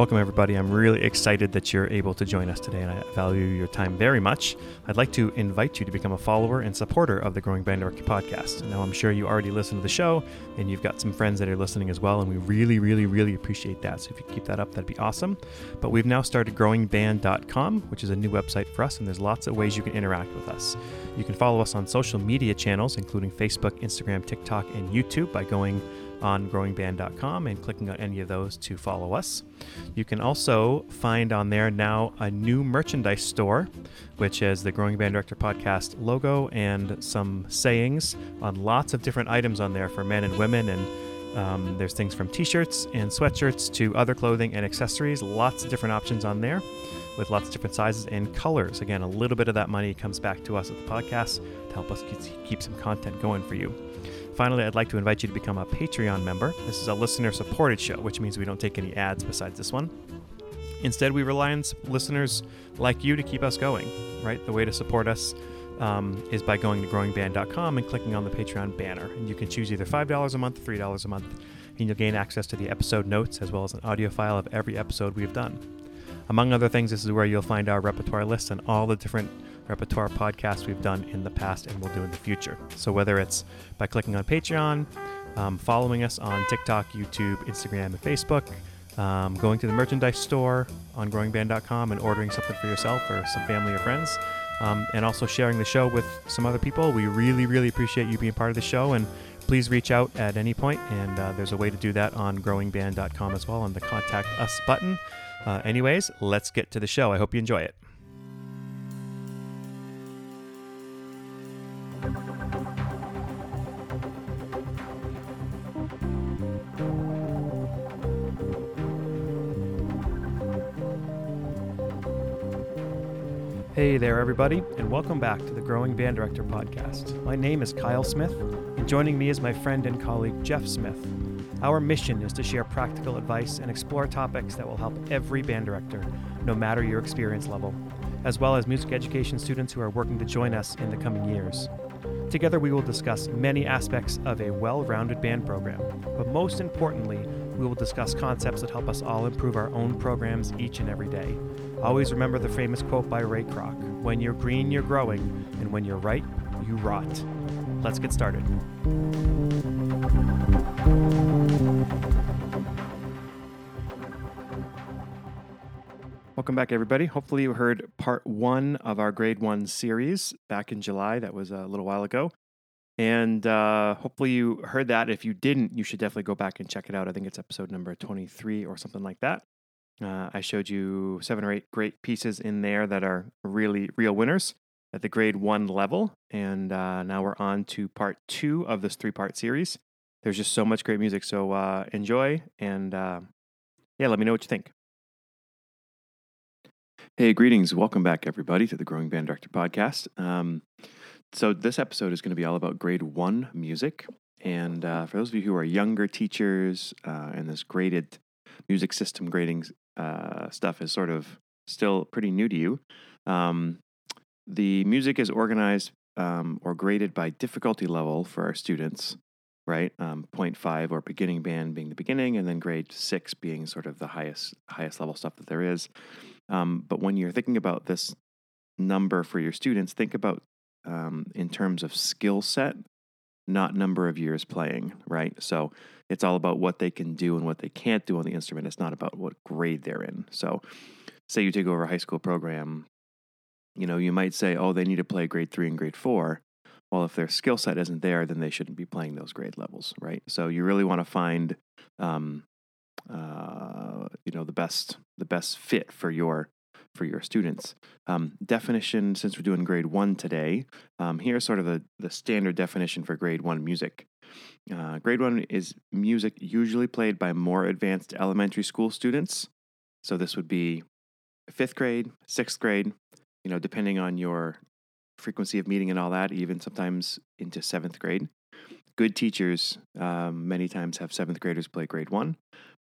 Welcome, everybody. I'm really excited that you're able to join us today, and I value your time very much. I'd like to invite you to become a follower and supporter of the Growing Band Director podcast. Now, I'm sure you already listen to the show, and you've got some friends that are listening as well, and we really, really, really appreciate that. So if you keep that up, that'd be awesome. But we've now started growingband.com, which is a new website for us, and there's lots of ways you can interact with us. You can follow us on social media channels, including Facebook, Instagram, TikTok, and YouTube by going on growingband.com and clicking on any of those to follow us. You can also find on there now a new merchandise store, which is the Growing Band Director podcast logo and some sayings on lots of different items on there for men and women. And um, there's things from t shirts and sweatshirts to other clothing and accessories, lots of different options on there with lots of different sizes and colors. Again, a little bit of that money comes back to us at the podcast to help us keep some content going for you. Finally, I'd like to invite you to become a Patreon member. This is a listener supported show, which means we don't take any ads besides this one. Instead, we rely on listeners like you to keep us going, right? The way to support us um, is by going to growingband.com and clicking on the Patreon banner. And you can choose either $5 a month, $3 a month, and you'll gain access to the episode notes as well as an audio file of every episode we've done. Among other things, this is where you'll find our repertoire list and all the different repertoire podcasts we've done in the past and will do in the future. So whether it's by clicking on Patreon, um, following us on TikTok, YouTube, Instagram, and Facebook, um, going to the merchandise store on growingband.com and ordering something for yourself or some family or friends, um, and also sharing the show with some other people. We really, really appreciate you being part of the show, and please reach out at any point, and uh, there's a way to do that on growingband.com as well on the Contact Us button. Uh, anyways, let's get to the show. I hope you enjoy it. Hey there, everybody, and welcome back to the Growing Band Director podcast. My name is Kyle Smith, and joining me is my friend and colleague Jeff Smith. Our mission is to share practical advice and explore topics that will help every band director, no matter your experience level, as well as music education students who are working to join us in the coming years. Together, we will discuss many aspects of a well rounded band program, but most importantly, we will discuss concepts that help us all improve our own programs each and every day. Always remember the famous quote by Ray Kroc When you're green, you're growing, and when you're right, you rot. Let's get started. Welcome back, everybody. Hopefully, you heard part one of our grade one series back in July. That was a little while ago. And uh, hopefully, you heard that. If you didn't, you should definitely go back and check it out. I think it's episode number 23 or something like that. Uh, I showed you seven or eight great pieces in there that are really real winners at the grade one level. And uh, now we're on to part two of this three part series. There's just so much great music. So uh, enjoy and uh, yeah, let me know what you think. Hey, greetings. Welcome back, everybody, to the Growing Band Director podcast. Um, so, this episode is going to be all about grade one music. And uh, for those of you who are younger teachers uh, and this graded music system grading uh, stuff is sort of still pretty new to you. Um, the music is organized um, or graded by difficulty level for our students, right? Um, 0.5 or beginning band being the beginning, and then grade six being sort of the highest highest level stuff that there is. Um, but when you're thinking about this number for your students, think about um, in terms of skill set, not number of years playing, right? So it's all about what they can do and what they can't do on the instrument. It's not about what grade they're in. So, say you take over a high school program, you know, you might say, oh, they need to play grade three and grade four. Well, if their skill set isn't there, then they shouldn't be playing those grade levels, right? So you really want to find, um, uh, you know, the best the best fit for your for your students. Um, definition, since we're doing grade one today, um, here's sort of the, the standard definition for grade one music. Uh, grade one is music usually played by more advanced elementary school students. So this would be fifth grade, sixth grade, you know, depending on your frequency of meeting and all that, even sometimes into seventh grade. Good teachers um, many times have seventh graders play grade one,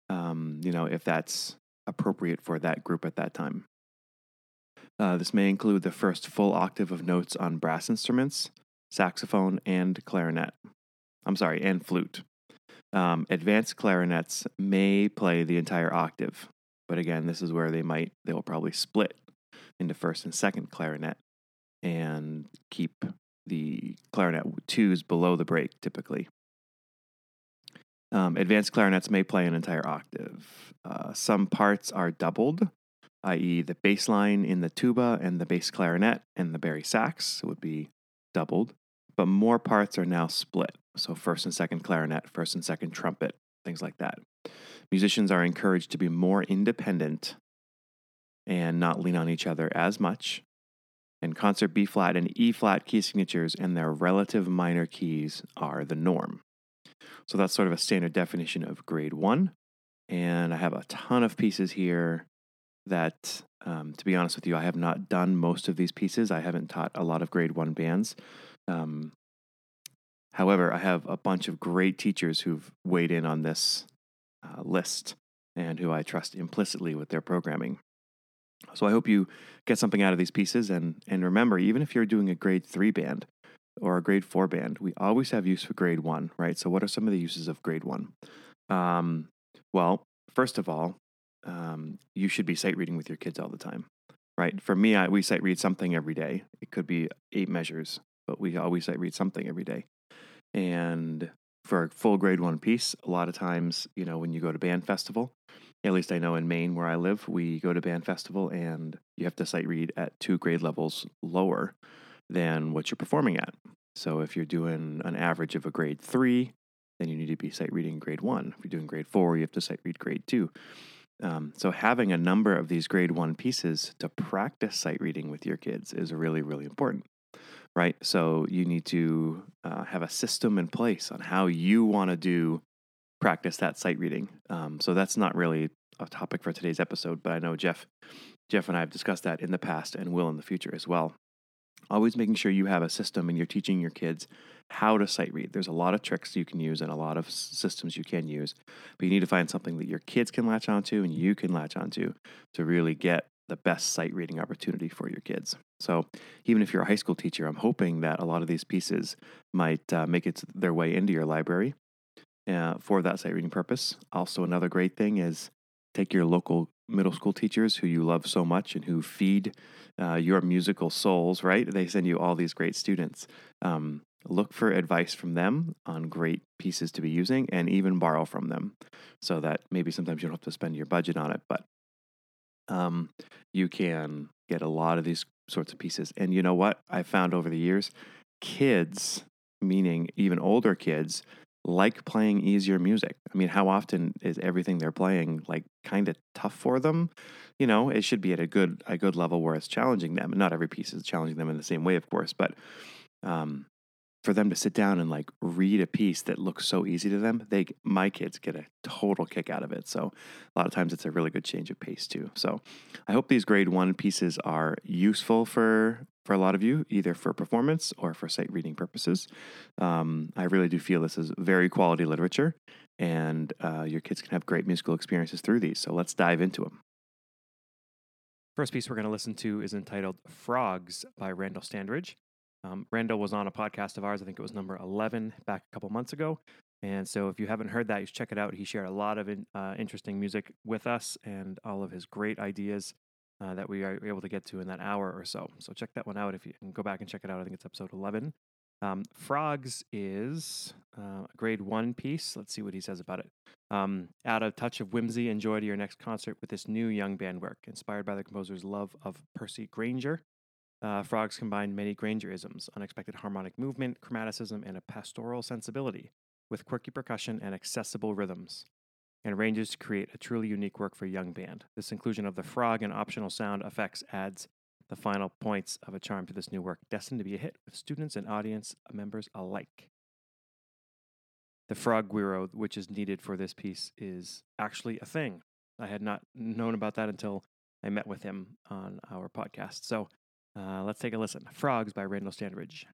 um, you know, if that's appropriate for that group at that time. Uh, this may include the first full octave of notes on brass instruments, saxophone, and clarinet. I'm sorry, and flute. Um, advanced clarinets may play the entire octave. But again, this is where they might, they'll probably split into first and second clarinet and keep the clarinet twos below the break typically. Um, advanced clarinets may play an entire octave. Uh, some parts are doubled, i.e., the bass line in the tuba and the bass clarinet and the bari sax would be doubled, but more parts are now split. So, first and second clarinet, first and second trumpet, things like that. Musicians are encouraged to be more independent and not lean on each other as much. And concert B flat and E flat key signatures and their relative minor keys are the norm. So that's sort of a standard definition of grade one. And I have a ton of pieces here that, um, to be honest with you, I have not done most of these pieces. I haven't taught a lot of grade one bands. Um, however, I have a bunch of great teachers who've weighed in on this uh, list and who I trust implicitly with their programming. So I hope you get something out of these pieces. And, and remember, even if you're doing a grade three band, or a grade four band, we always have use for grade one, right? So, what are some of the uses of grade one? Um, well, first of all, um, you should be sight reading with your kids all the time, right? For me, I, we sight read something every day. It could be eight measures, but we always sight read something every day. And for a full grade one piece, a lot of times, you know, when you go to band festival, at least I know in Maine where I live, we go to band festival and you have to sight read at two grade levels lower than what you're performing at. So if you're doing an average of a grade three, then you need to be sight reading grade one. If you're doing grade four, you have to sight read grade two. Um, so having a number of these grade one pieces to practice sight reading with your kids is really, really important, right? So you need to uh, have a system in place on how you want to do practice that sight reading. Um, so that's not really a topic for today's episode, but I know Jeff, Jeff and I have discussed that in the past and will in the future as well always making sure you have a system and you're teaching your kids how to sight read. There's a lot of tricks you can use and a lot of systems you can use, but you need to find something that your kids can latch onto and you can latch onto to really get the best sight reading opportunity for your kids. So, even if you're a high school teacher, I'm hoping that a lot of these pieces might uh, make it their way into your library uh, for that sight reading purpose. Also, another great thing is take your local middle school teachers who you love so much and who feed uh, your musical souls, right? They send you all these great students. Um, look for advice from them on great pieces to be using and even borrow from them so that maybe sometimes you don't have to spend your budget on it, but um, you can get a lot of these sorts of pieces. And you know what? I found over the years, kids, meaning even older kids, like playing easier music. I mean, how often is everything they're playing like kind of tough for them? You know, it should be at a good a good level where it's challenging them. Not every piece is challenging them in the same way, of course, but um, for them to sit down and like read a piece that looks so easy to them, they my kids get a total kick out of it. So a lot of times it's a really good change of pace too. So I hope these grade one pieces are useful for for a lot of you, either for performance or for sight reading purposes. Um, I really do feel this is very quality literature, and uh, your kids can have great musical experiences through these. So let's dive into them. First piece we're going to listen to is entitled Frogs by Randall Standridge. Um, Randall was on a podcast of ours. I think it was number 11 back a couple months ago. And so if you haven't heard that, you should check it out. He shared a lot of uh, interesting music with us and all of his great ideas uh, that we are able to get to in that hour or so. So check that one out if you can go back and check it out. I think it's episode 11. Um, Frogs is uh, a grade one piece. Let's see what he says about it. Um, add a touch of whimsy and joy to your next concert with this new young band work, inspired by the composer's love of Percy Grainger. Uh, frogs combine many Graingerisms, unexpected harmonic movement, chromaticism, and a pastoral sensibility, with quirky percussion and accessible rhythms, and ranges to create a truly unique work for young band. This inclusion of the frog and optional sound effects adds the final points of a charm to this new work, destined to be a hit with students and audience members alike. The frog guiro, which is needed for this piece, is actually a thing. I had not known about that until I met with him on our podcast. So uh, let's take a listen. Frogs by Randall Standridge.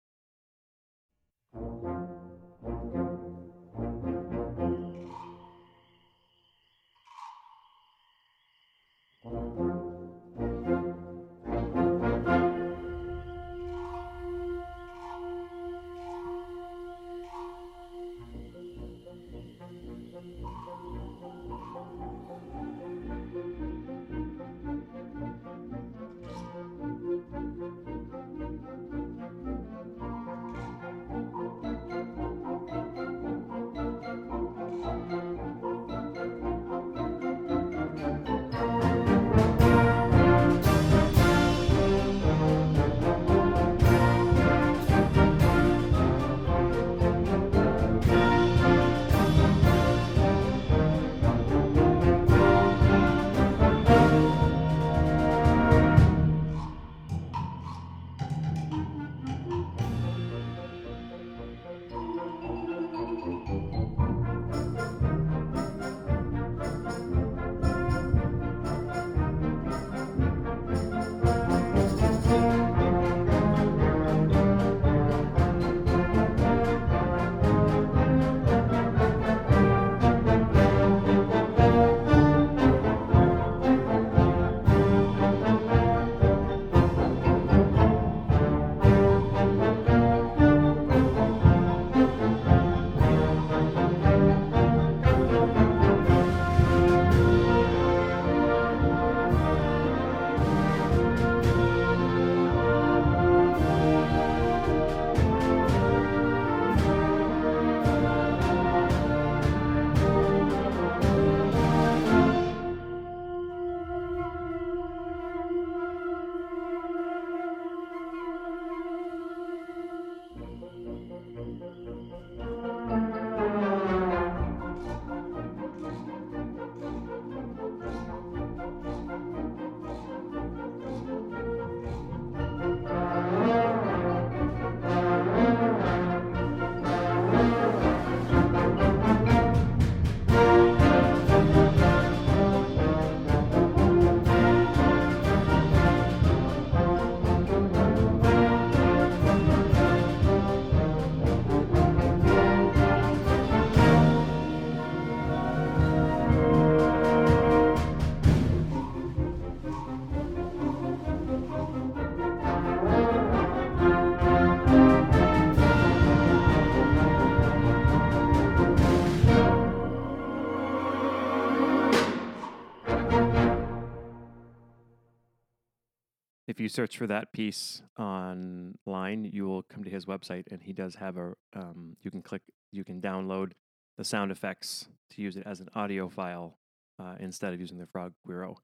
You search for that piece online, you will come to his website, and he does have a. Um, you can click, you can download the sound effects to use it as an audio file uh, instead of using the Frog Guiro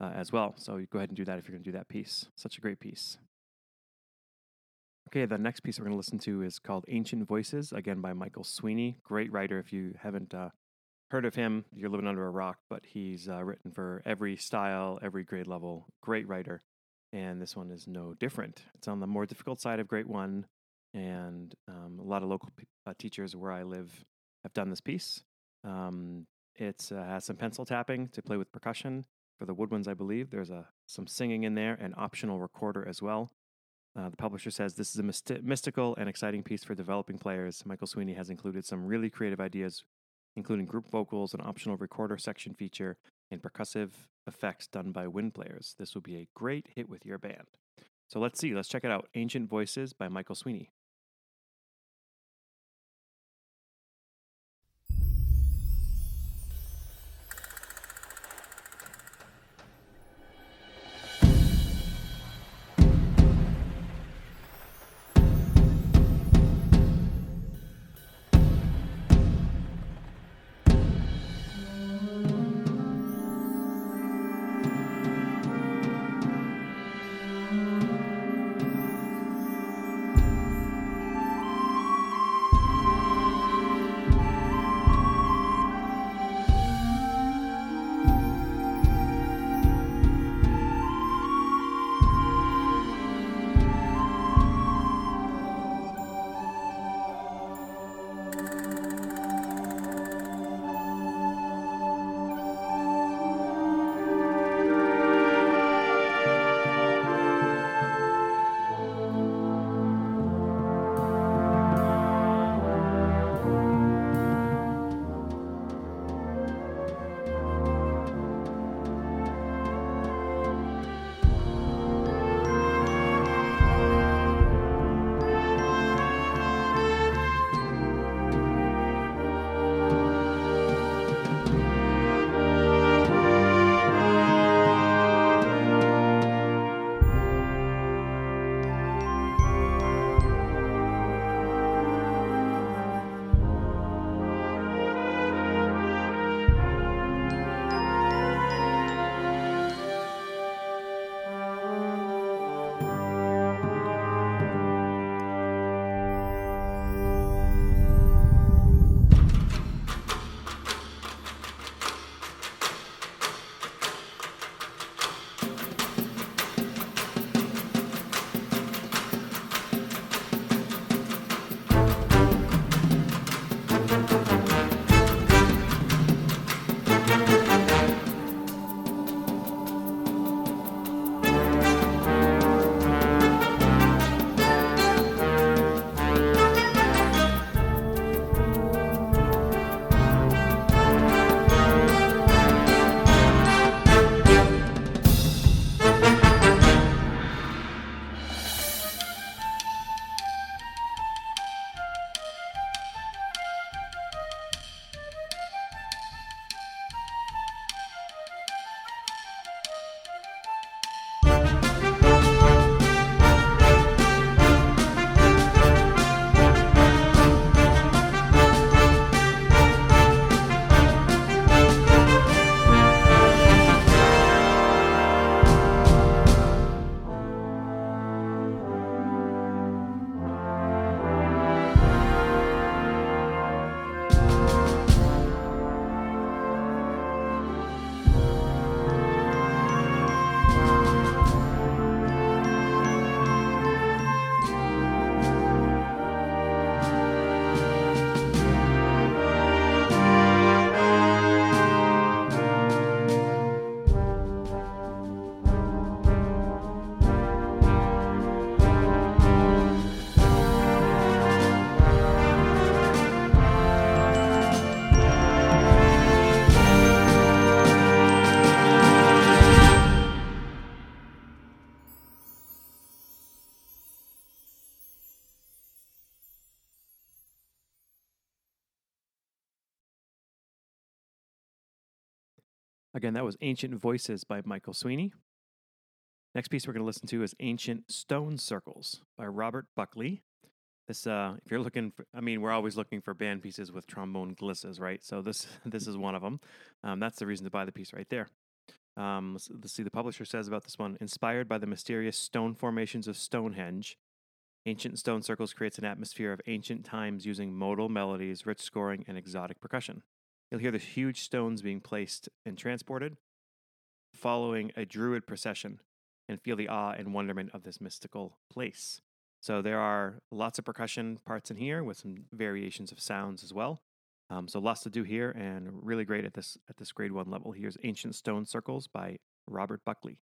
uh, as well. So you go ahead and do that if you're going to do that piece. Such a great piece. Okay, the next piece we're going to listen to is called Ancient Voices, again by Michael Sweeney. Great writer. If you haven't uh, heard of him, you're living under a rock, but he's uh, written for every style, every grade level. Great writer. And this one is no different. It's on the more difficult side of grade one. And um, a lot of local p- uh, teachers where I live have done this piece. Um, it uh, has some pencil tapping to play with percussion. For the woodwinds, I believe there's a some singing in there, and optional recorder as well. Uh, the publisher says this is a mysti- mystical and exciting piece for developing players. Michael Sweeney has included some really creative ideas, including group vocals, an optional recorder section feature, and percussive effects done by wind players. This will be a great hit with your band. So let's see. Let's check it out. Ancient Voices by Michael Sweeney. Again, that was Ancient Voices by Michael Sweeney. Next piece we're going to listen to is Ancient Stone Circles by Robert Buckley. This, uh, if you're looking for, I mean, we're always looking for band pieces with trombone glisses, right? So this, this is one of them. Um, that's the reason to buy the piece right there. Um, let's, let's see. The publisher says about this one: inspired by the mysterious stone formations of Stonehenge, Ancient Stone Circles creates an atmosphere of ancient times using modal melodies, rich scoring, and exotic percussion. You'll hear the huge stones being placed and transported, following a druid procession, and feel the awe and wonderment of this mystical place. So there are lots of percussion parts in here with some variations of sounds as well. Um, so lots to do here, and really great at this at this grade one level. Here's Ancient Stone Circles by Robert Buckley.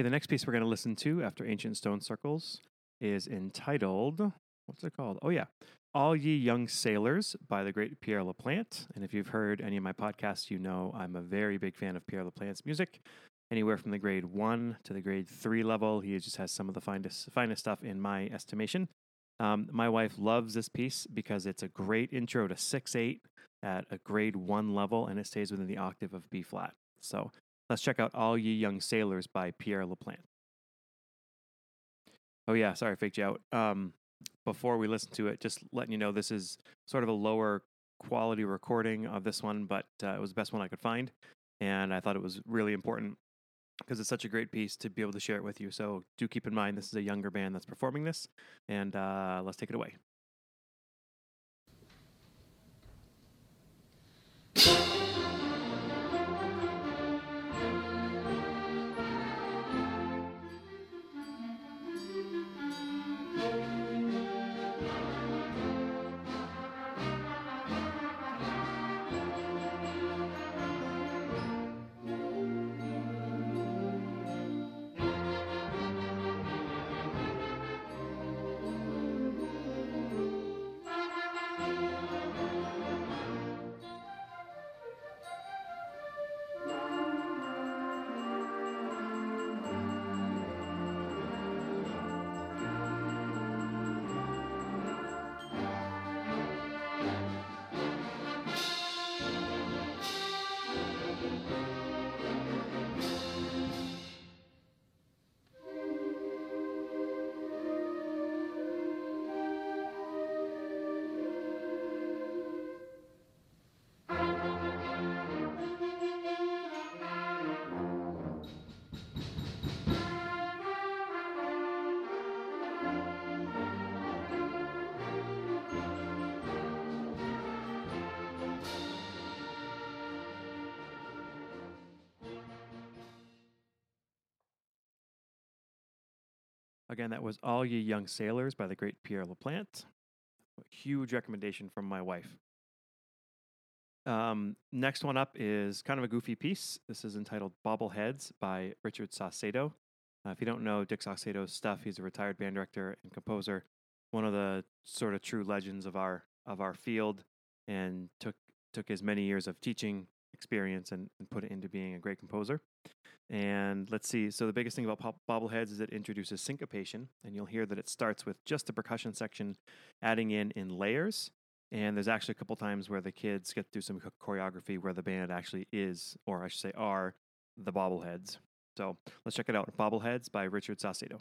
Okay, the next piece we're going to listen to after Ancient Stone Circles is entitled, what's it called? Oh, yeah. All Ye Young Sailors by the great Pierre LaPlante. And if you've heard any of my podcasts, you know I'm a very big fan of Pierre LaPlante's music. Anywhere from the grade one to the grade three level, he just has some of the finest, finest stuff in my estimation. Um, my wife loves this piece because it's a great intro to 6 8 at a grade one level and it stays within the octave of B flat. So Let's check out All Ye Young Sailors by Pierre LaPlante. Oh, yeah, sorry, faked you out. Um, before we listen to it, just letting you know this is sort of a lower quality recording of this one, but uh, it was the best one I could find. And I thought it was really important because it's such a great piece to be able to share it with you. So do keep in mind this is a younger band that's performing this, and uh, let's take it away. Again, that was All Ye Young Sailors by the great Pierre LaPlante. Huge recommendation from my wife. Um, next one up is kind of a goofy piece. This is entitled Bobbleheads by Richard Saucedo. Uh, if you don't know Dick Saucedo's stuff, he's a retired band director and composer, one of the sort of true legends of our of our field, and took took his many years of teaching experience and, and put it into being a great composer. And let's see. So the biggest thing about bobbleheads is it introduces syncopation, and you'll hear that it starts with just the percussion section, adding in in layers. And there's actually a couple times where the kids get to do some choreography where the band actually is, or I should say, are the bobbleheads. So let's check it out. Bobbleheads by Richard Saucedo.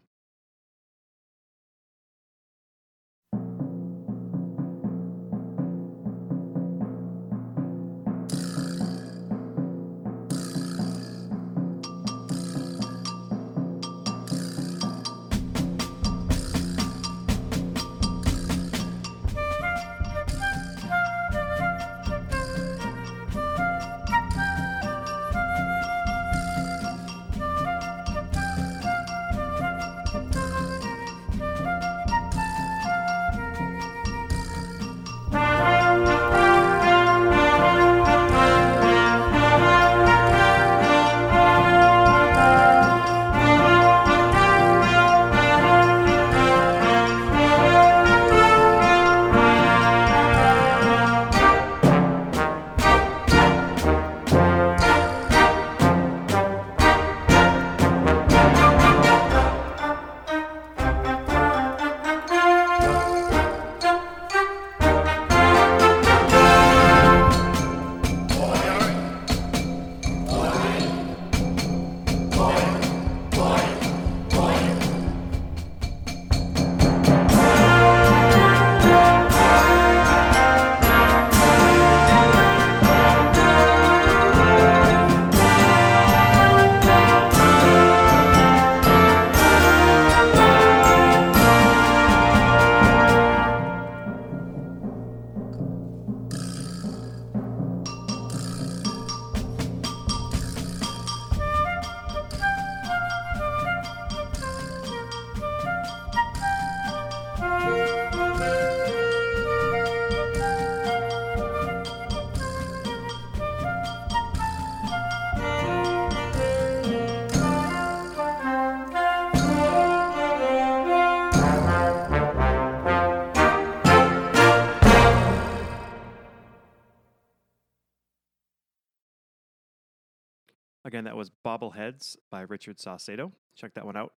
Was by Richard Saucedo. Check that one out.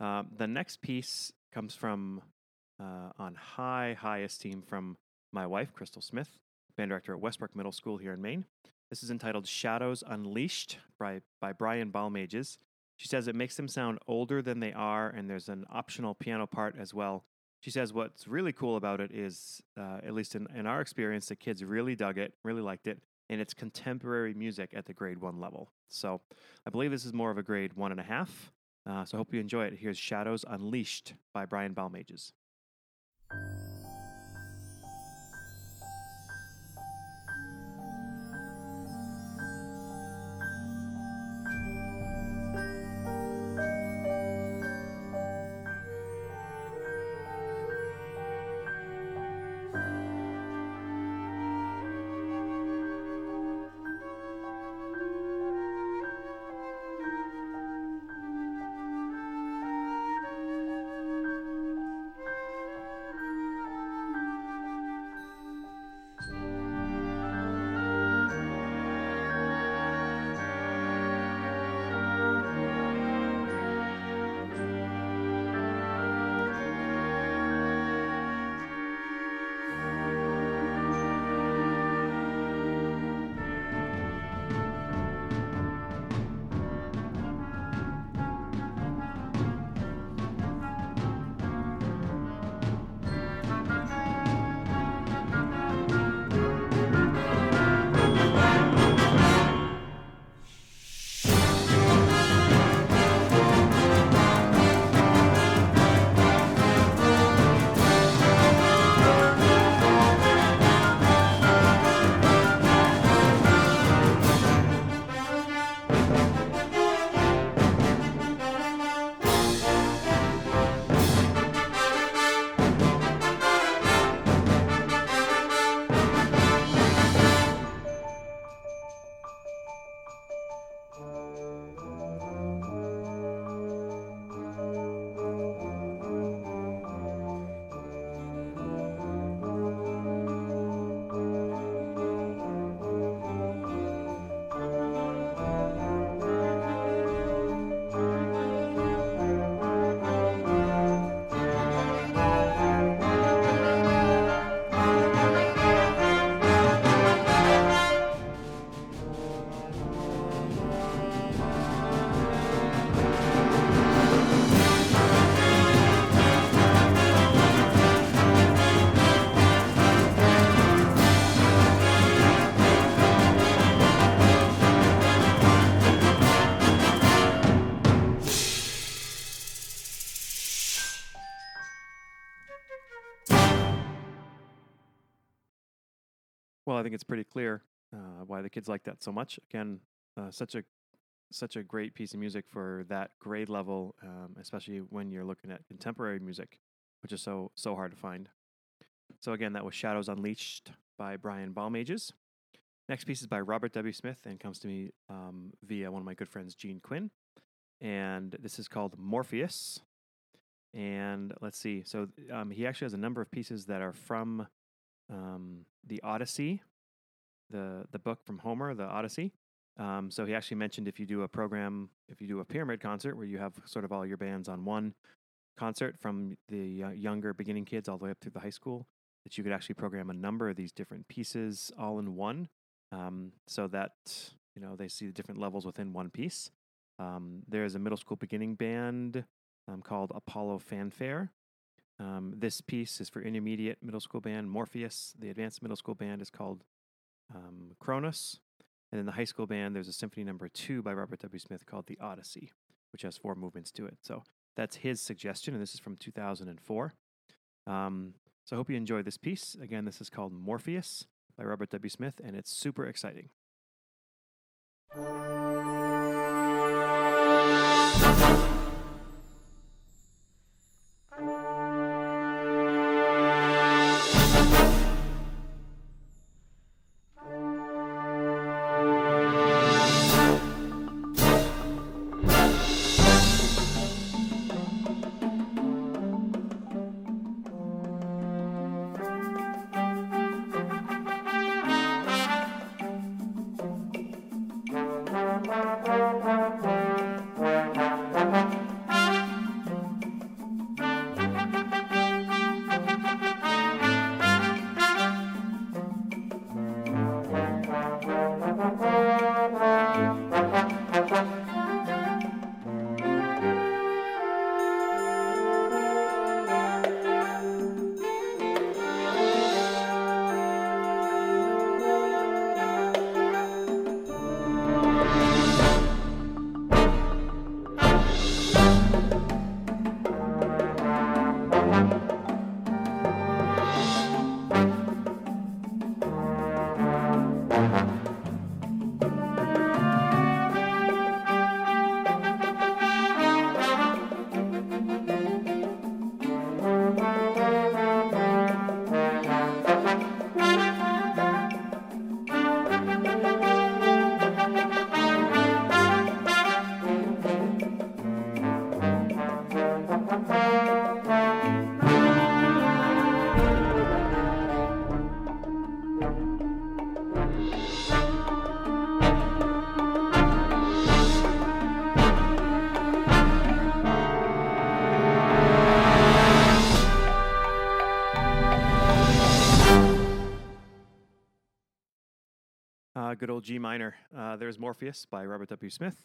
Um, the next piece comes from uh, on high, high esteem from my wife, Crystal Smith, band director at Westbrook Middle School here in Maine. This is entitled Shadows Unleashed by, by Brian Balmages. She says it makes them sound older than they are, and there's an optional piano part as well. She says what's really cool about it is, uh, at least in, in our experience, the kids really dug it, really liked it, and it's contemporary music at the grade one level. So I believe this is more of a grade one and a half. Uh, so I hope you enjoy it. Here's Shadows Unleashed by Brian Balmages. Pretty clear uh, why the kids like that so much. Again, uh, such a such a great piece of music for that grade level, um, especially when you're looking at contemporary music, which is so so hard to find. So again, that was Shadows Unleashed by Brian Balmages. Next piece is by Robert W. Smith and comes to me um, via one of my good friends, Gene Quinn. And this is called Morpheus. And let's see. So um, he actually has a number of pieces that are from um, the Odyssey, the the book from Homer, the Odyssey. Um, so he actually mentioned if you do a program, if you do a pyramid concert where you have sort of all your bands on one concert from the uh, younger beginning kids all the way up through the high school, that you could actually program a number of these different pieces all in one, um, so that you know they see the different levels within one piece. Um, there's a middle school beginning band um, called Apollo Fanfare. Um, this piece is for intermediate middle school band Morpheus. The advanced middle school band is called um, Kronos. And then the high school band, there's a symphony number two by Robert W. Smith called The Odyssey, which has four movements to it. So that's his suggestion, and this is from 2004. Um, so I hope you enjoy this piece. Again, this is called Morpheus by Robert W. Smith, and it's super exciting. G minor. Uh, there's Morpheus by Robert W. Smith.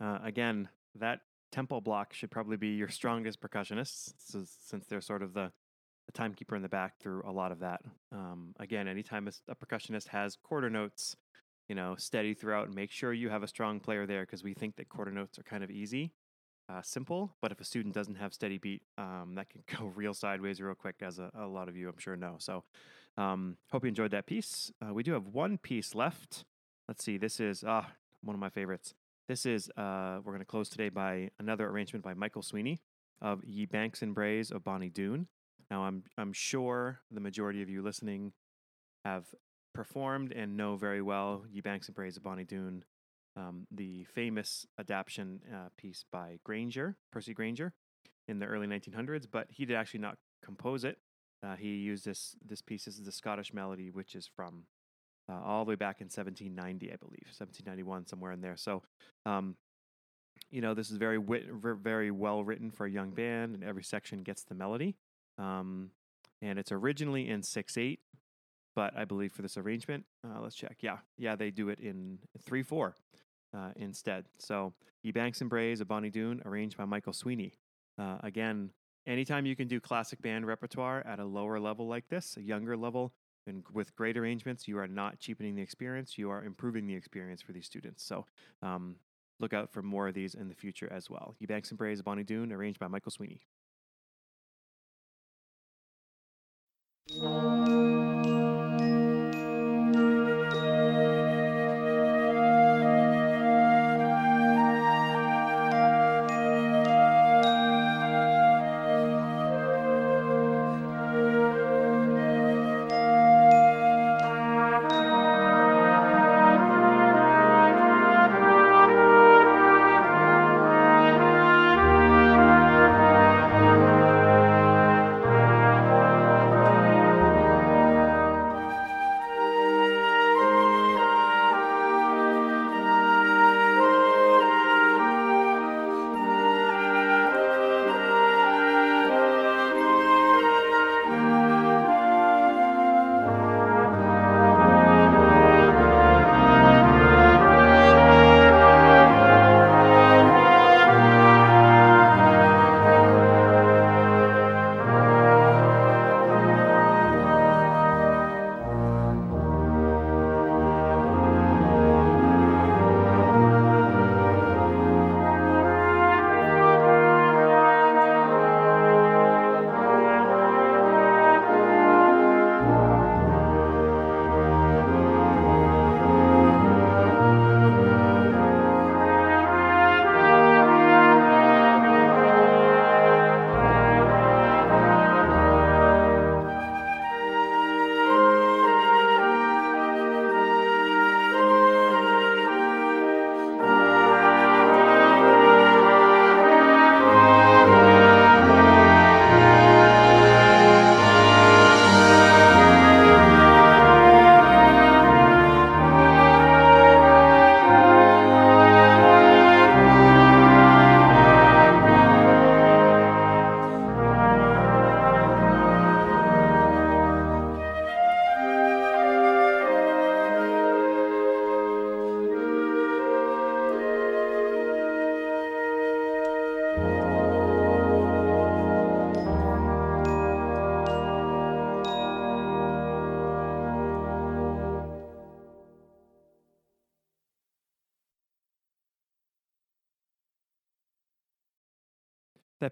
Uh, again, that tempo block should probably be your strongest percussionist, so, since they're sort of the, the timekeeper in the back through a lot of that. Um, again, anytime a percussionist has quarter notes, you know, steady throughout, and make sure you have a strong player there because we think that quarter notes are kind of easy, uh, simple. But if a student doesn't have steady beat, um, that can go real sideways real quick, as a, a lot of you I'm sure know. So, um, hope you enjoyed that piece. Uh, we do have one piece left. Let's see. This is ah one of my favorites. This is uh, we're going to close today by another arrangement by Michael Sweeney of Ye Banks and Braes of Bonnie Doon. Now I'm I'm sure the majority of you listening have performed and know very well Ye Banks and Braes of Bonnie Doon, um, the famous adaptation uh, piece by Grainger, Percy Grainger, in the early 1900s. But he did actually not compose it. Uh, he used this this piece. This is the Scottish melody, which is from uh, all the way back in 1790, I believe, 1791, somewhere in there. So, um, you know, this is very wit- very well written for a young band, and every section gets the melody. Um, and it's originally in six eight, but I believe for this arrangement, uh, let's check. Yeah, yeah, they do it in three four uh, instead. So, Ye Banks and Braes of Bonnie Doon, arranged by Michael Sweeney. Uh, again, anytime you can do classic band repertoire at a lower level like this, a younger level, and with great arrangements, you are not cheapening the experience. You are improving the experience for these students. So um, look out for more of these in the future as well. Ye Banks and Braes, Bonnie Doon, arranged by Michael Sweeney.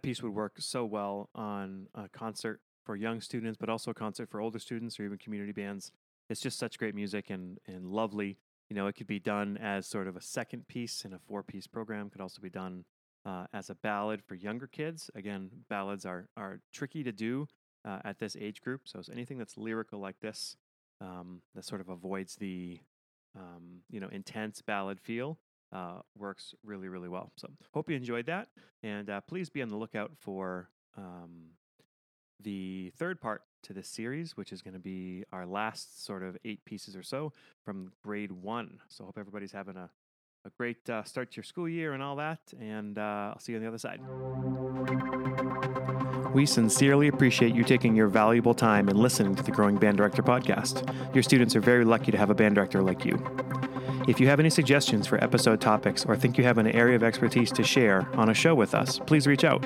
That piece would work so well on a concert for young students, but also a concert for older students or even community bands. It's just such great music and, and lovely. You know, it could be done as sort of a second piece in a four piece program, could also be done uh, as a ballad for younger kids. Again, ballads are, are tricky to do uh, at this age group. So, anything that's lyrical like this um, that sort of avoids the um, you know intense ballad feel uh, works really really well. So hope you enjoyed that, and uh, please be on the lookout for um, the third part to this series, which is going to be our last sort of eight pieces or so from grade one. So hope everybody's having a a great uh, start to your school year and all that, and uh, I'll see you on the other side. We sincerely appreciate you taking your valuable time and listening to the Growing Band Director podcast. Your students are very lucky to have a band director like you. If you have any suggestions for episode topics or think you have an area of expertise to share on a show with us, please reach out.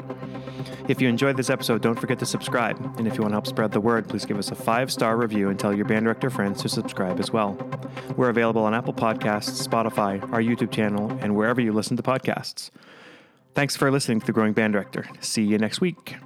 If you enjoyed this episode, don't forget to subscribe. And if you want to help spread the word, please give us a five star review and tell your band director friends to subscribe as well. We're available on Apple Podcasts, Spotify, our YouTube channel, and wherever you listen to podcasts. Thanks for listening to The Growing Band Director. See you next week.